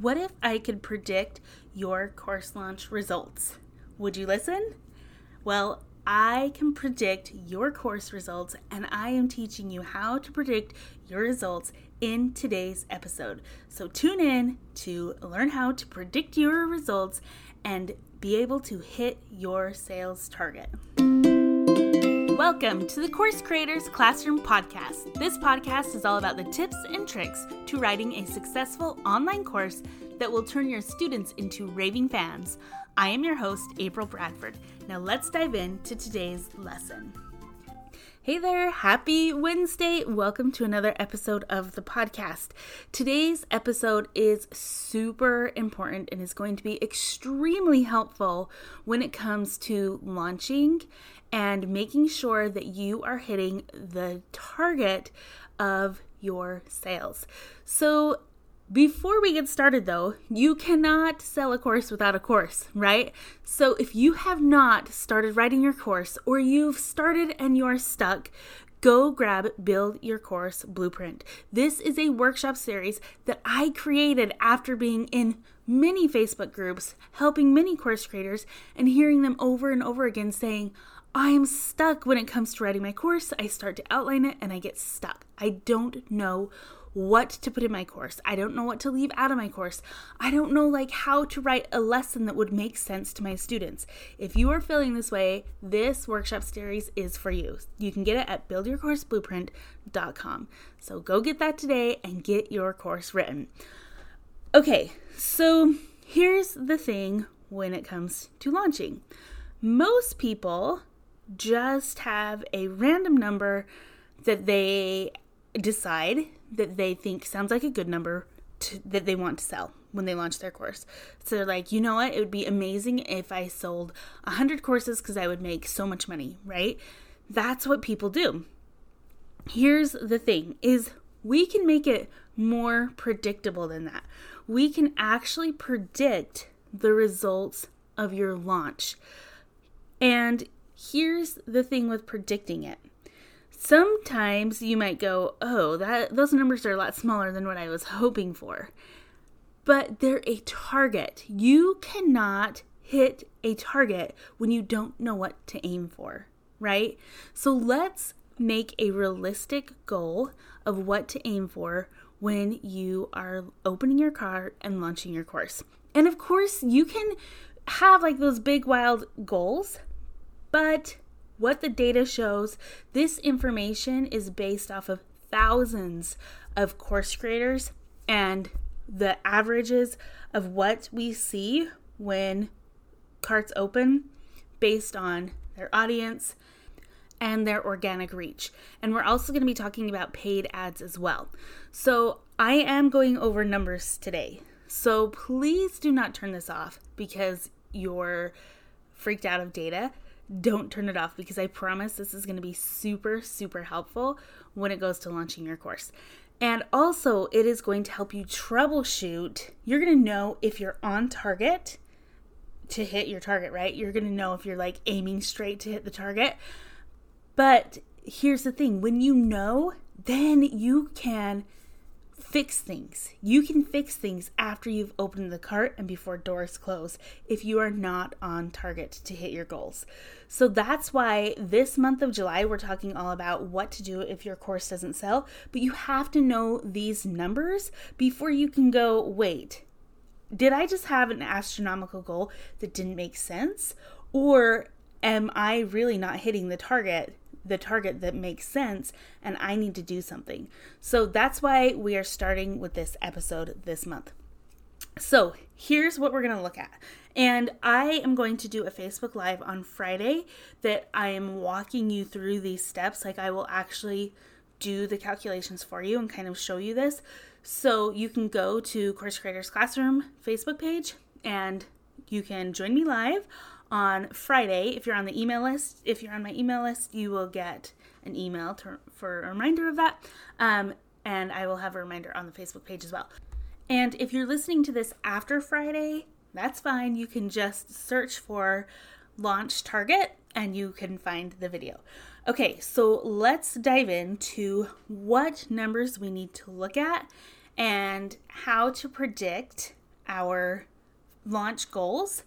What if I could predict your course launch results? Would you listen? Well, I can predict your course results, and I am teaching you how to predict your results in today's episode. So tune in to learn how to predict your results and be able to hit your sales target. Welcome to the Course Creators Classroom Podcast. This podcast is all about the tips and tricks to writing a successful online course that will turn your students into raving fans. I am your host, April Bradford. Now let's dive into today's lesson. Hey there, happy Wednesday. Welcome to another episode of the podcast. Today's episode is super important and is going to be extremely helpful when it comes to launching and making sure that you are hitting the target of your sales. So, before we get started, though, you cannot sell a course without a course, right? So if you have not started writing your course or you've started and you're stuck, go grab Build Your Course Blueprint. This is a workshop series that I created after being in many Facebook groups, helping many course creators, and hearing them over and over again saying, I am stuck when it comes to writing my course. I start to outline it and I get stuck. I don't know what to put in my course. I don't know what to leave out of my course. I don't know like how to write a lesson that would make sense to my students. If you are feeling this way, this workshop series is for you. You can get it at buildyourcourseblueprint.com. So go get that today and get your course written. Okay, so here's the thing when it comes to launching. Most people just have a random number that they decide that they think sounds like a good number to, that they want to sell when they launch their course. So they're like, you know what? It would be amazing if I sold 100 courses because I would make so much money, right? That's what people do. Here's the thing is we can make it more predictable than that. We can actually predict the results of your launch. And here's the thing with predicting it sometimes you might go, "Oh, that those numbers are a lot smaller than what I was hoping for." But they're a target. You cannot hit a target when you don't know what to aim for, right? So let's make a realistic goal of what to aim for when you are opening your car and launching your course. And of course, you can have like those big wild goals, but what the data shows, this information is based off of thousands of course creators and the averages of what we see when carts open based on their audience and their organic reach. And we're also going to be talking about paid ads as well. So I am going over numbers today. So please do not turn this off because you're freaked out of data don't turn it off because I promise this is going to be super, super helpful when it goes to launching your course. And also, it is going to help you troubleshoot. You're going to know if you're on target to hit your target, right? You're going to know if you're like aiming straight to hit the target. But here's the thing when you know, then you can fix things. You can fix things after you've opened the cart and before doors close if you are not on target to hit your goals. So that's why this month of July we're talking all about what to do if your course doesn't sell, but you have to know these numbers before you can go, wait, did I just have an astronomical goal that didn't make sense? Or am I really not hitting the target the target that makes sense and I need to do something. So that's why we are starting with this episode this month. So here's what we're going to look at. And I am going to do a Facebook Live on Friday that I am walking you through these steps. Like I will actually do the calculations for you and kind of show you this. So you can go to Course Creators Classroom Facebook page and you can join me live on Friday. If you're on the email list, if you're on my email list, you will get an email to, for a reminder of that. Um, and I will have a reminder on the Facebook page as well. And if you're listening to this after Friday, that's fine. You can just search for launch target and you can find the video. Okay, so let's dive into what numbers we need to look at and how to predict our launch goals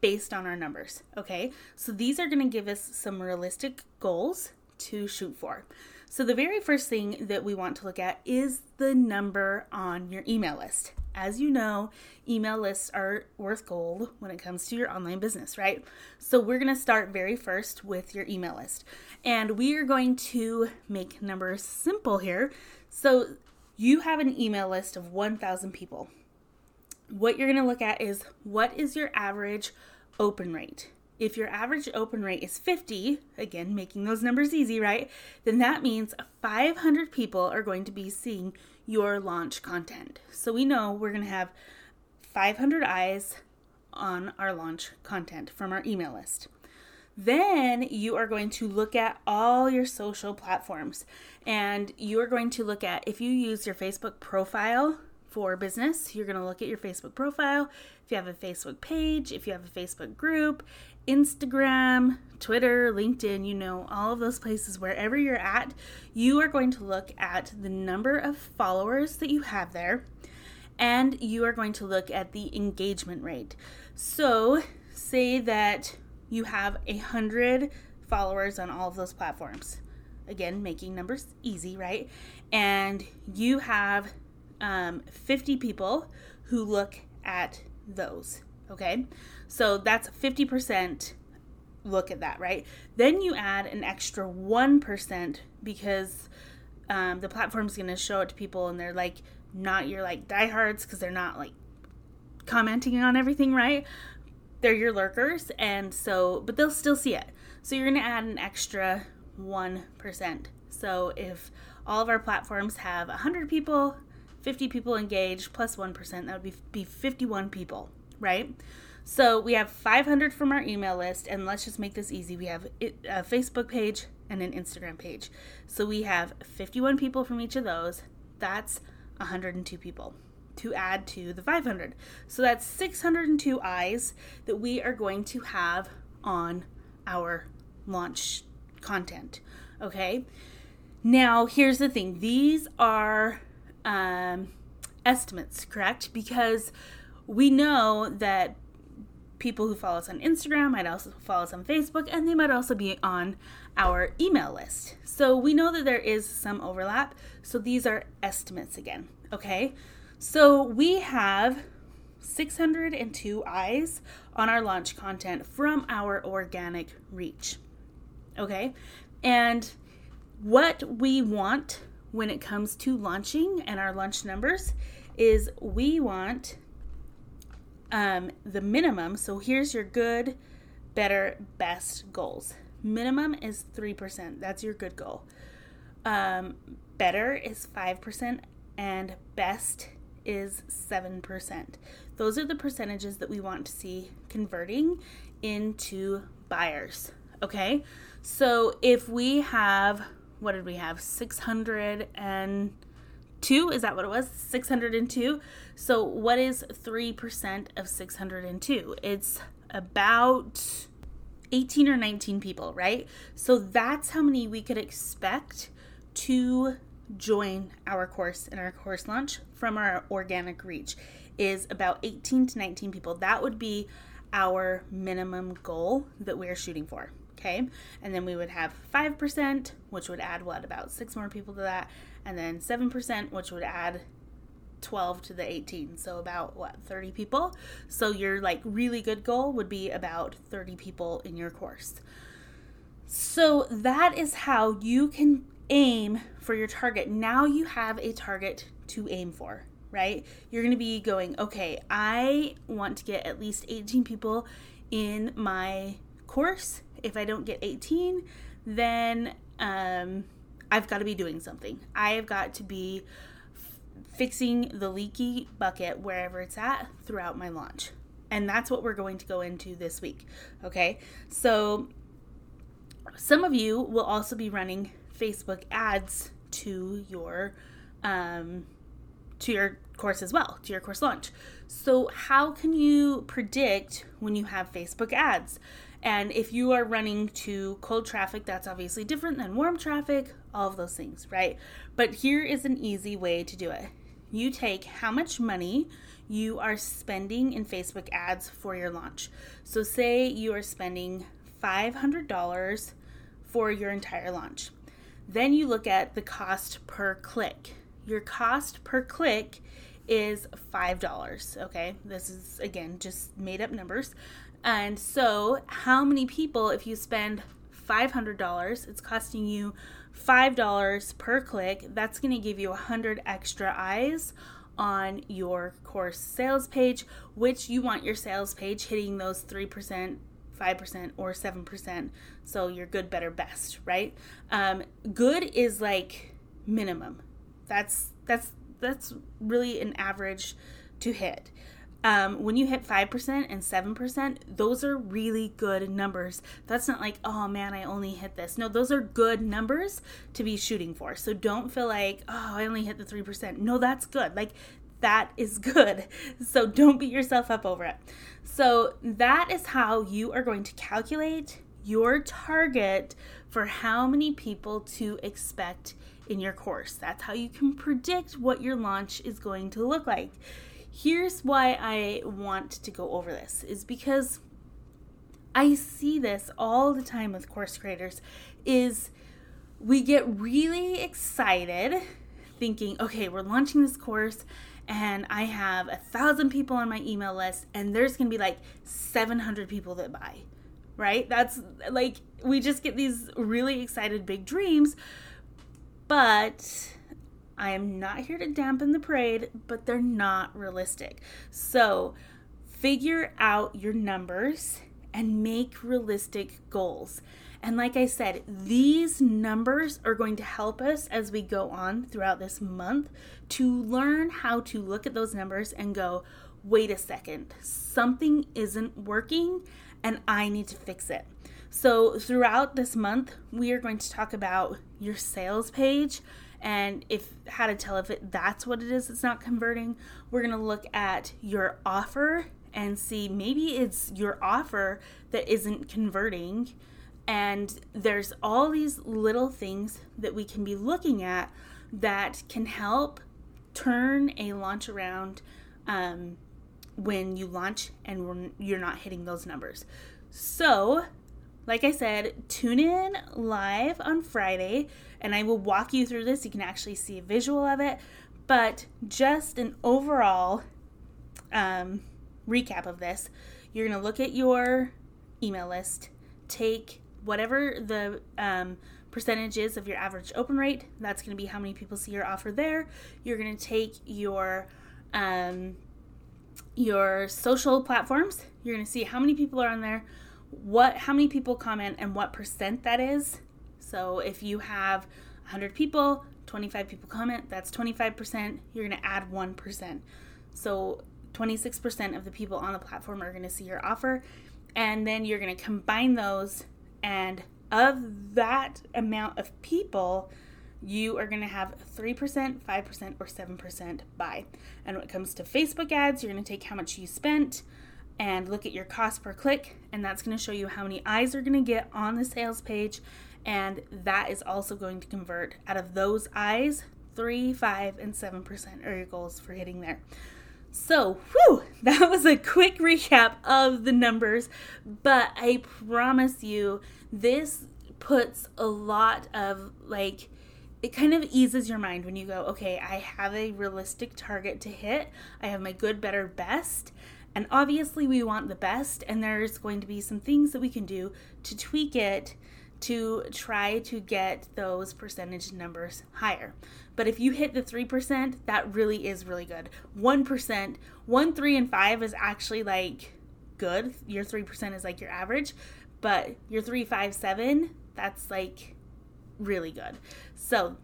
based on our numbers. Okay, so these are going to give us some realistic goals to shoot for. So, the very first thing that we want to look at is the number on your email list. As you know, email lists are worth gold when it comes to your online business, right? So, we're going to start very first with your email list. And we are going to make numbers simple here. So, you have an email list of 1,000 people. What you're going to look at is what is your average open rate? If your average open rate is 50, again, making those numbers easy, right? Then that means 500 people are going to be seeing your launch content. So we know we're going to have 500 eyes on our launch content from our email list. Then you are going to look at all your social platforms and you are going to look at if you use your Facebook profile for business, you're going to look at your Facebook profile. If you have a Facebook page, if you have a Facebook group, Instagram, Twitter, LinkedIn, you know, all of those places, wherever you're at, you are going to look at the number of followers that you have there and you are going to look at the engagement rate. So, say that you have a hundred followers on all of those platforms. Again, making numbers easy, right? And you have um, 50 people who look at those. Okay, so that's 50% look at that, right? Then you add an extra 1% because um, the platform's going to show it to people and they're like not your like diehards because they're not like commenting on everything, right? They're your lurkers, and so, but they'll still see it. So you're going to add an extra 1%. So if all of our platforms have 100 people, 50 people engaged plus 1, that would be, be 51 people, right? So we have 500 from our email list, and let's just make this easy. We have a Facebook page and an Instagram page. So we have 51 people from each of those. That's 102 people to add to the 500. So that's 602 eyes that we are going to have on our launch content. Okay. Now, here's the thing these are um, estimates, correct? Because we know that people who follow us on Instagram might also follow us on Facebook, and they might also be on our email list. So we know that there is some overlap. So these are estimates again, okay? So we have 602 eyes on our launch content from our organic reach, okay? And what we want when it comes to launching and our launch numbers is we want um, the minimum. So here's your good, better, best goals. Minimum is 3%. That's your good goal. Um, better is 5%, and best is 7%. Those are the percentages that we want to see converting into buyers. Okay, so if we have, what did we have? 602? is that what it was? 602 so what is 3% of 602 it's about 18 or 19 people right? So that's how many we could expect to join our course in our course launch from our organic reach is about 18 to 19 people. That would be our minimum goal that we're shooting for okay and then we would have 5% which would add what about six more people to that and then 7%, which would add 12 to the 18. So about what, 30 people? So your like really good goal would be about 30 people in your course. So that is how you can aim for your target. Now you have a target to aim for, right? You're going to be going, okay, I want to get at least 18 people in my course. If I don't get 18, then um I've got to be doing something. I have got to be f- fixing the leaky bucket wherever it's at throughout my launch. And that's what we're going to go into this week. Okay. So, some of you will also be running Facebook ads to your um, to your course as well, to your course launch. So, how can you predict when you have Facebook ads? And if you are running to cold traffic, that's obviously different than warm traffic, all of those things, right? But here is an easy way to do it. You take how much money you are spending in Facebook ads for your launch. So, say you are spending $500 for your entire launch. Then you look at the cost per click. Your cost per click is $5. Okay, this is again just made up numbers. And so, how many people, if you spend $500, it's costing you $5 per click, that's going to give you 100 extra eyes on your course sales page, which you want your sales page hitting those 3%, 5%, or 7%. So you're good, better, best, right? Um, good is like minimum. That's that's that's really an average to hit. Um, when you hit 5% and 7%, those are really good numbers. That's not like, oh man, I only hit this. No, those are good numbers to be shooting for. So don't feel like, oh, I only hit the 3%. No, that's good. Like, that is good. So don't beat yourself up over it. So that is how you are going to calculate your target for how many people to expect in your course. That's how you can predict what your launch is going to look like here's why I want to go over this is because I see this all the time with course creators is we get really excited thinking, okay, we're launching this course and I have a thousand people on my email list and there's gonna be like 700 people that buy, right? That's like, we just get these really excited big dreams, but I am not here to dampen the parade, but they're not realistic. So figure out your numbers and make realistic goals. And like I said, these numbers are going to help us as we go on throughout this month to learn how to look at those numbers and go, wait a second, something isn't working and I need to fix it. So, throughout this month, we are going to talk about your sales page. And if how to tell if it that's what it is it's not converting we're going to look at your offer and see maybe it's your offer that isn't converting. And there's all these little things that we can be looking at that can help turn a launch around um, when you launch and you're not hitting those numbers. So like I said, tune in live on Friday and I will walk you through this. You can actually see a visual of it, but just an overall um, recap of this. You're going to look at your email list, take whatever the um, percentage is of your average open rate. That's going to be how many people see your offer there. You're going to take your um, your social platforms. You're going to see how many people are on there what how many people comment and what percent that is. So if you have 100 people, 25 people comment, that's 25%. You're going to add 1%. So 26% of the people on the platform are going to see your offer and then you're going to combine those and of that amount of people, you are going to have 3%, 5%, or 7% buy. And when it comes to Facebook ads, you're going to take how much you spent, and look at your cost per click, and that's going to show you how many eyes are going to get on the sales page, and that is also going to convert out of those eyes. Three, five, and seven percent are your goals for hitting there. So, whew, that was a quick recap of the numbers, but I promise you, this puts a lot of like, it kind of eases your mind when you go, okay, I have a realistic target to hit. I have my good, better, best. And obviously, we want the best, and there's going to be some things that we can do to tweak it to try to get those percentage numbers higher. But if you hit the 3%, that really is really good. 1%, 1, 3, and 5 is actually like good. Your 3% is like your average, but your 3, 5, 7, that's like really good. So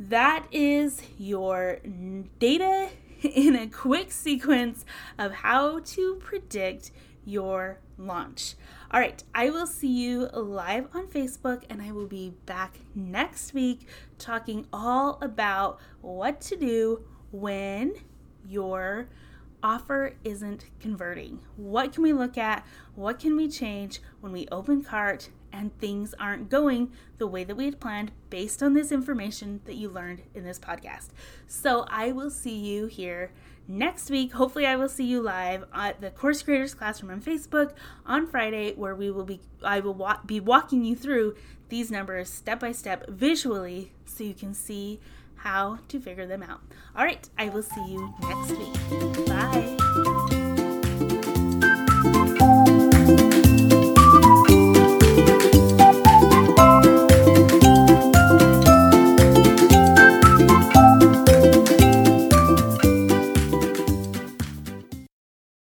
that is your data in a quick sequence of how to predict your launch. All right, I will see you live on Facebook and I will be back next week talking all about what to do when your offer isn't converting. What can we look at? What can we change when we open cart and things aren't going the way that we had planned based on this information that you learned in this podcast. So I will see you here next week, hopefully, I will see you live at the Course Creators Classroom on Facebook on Friday, where we will be I will wa- be walking you through these numbers step by step visually, so you can see how to figure them out. All right, I will see you next week. Bye.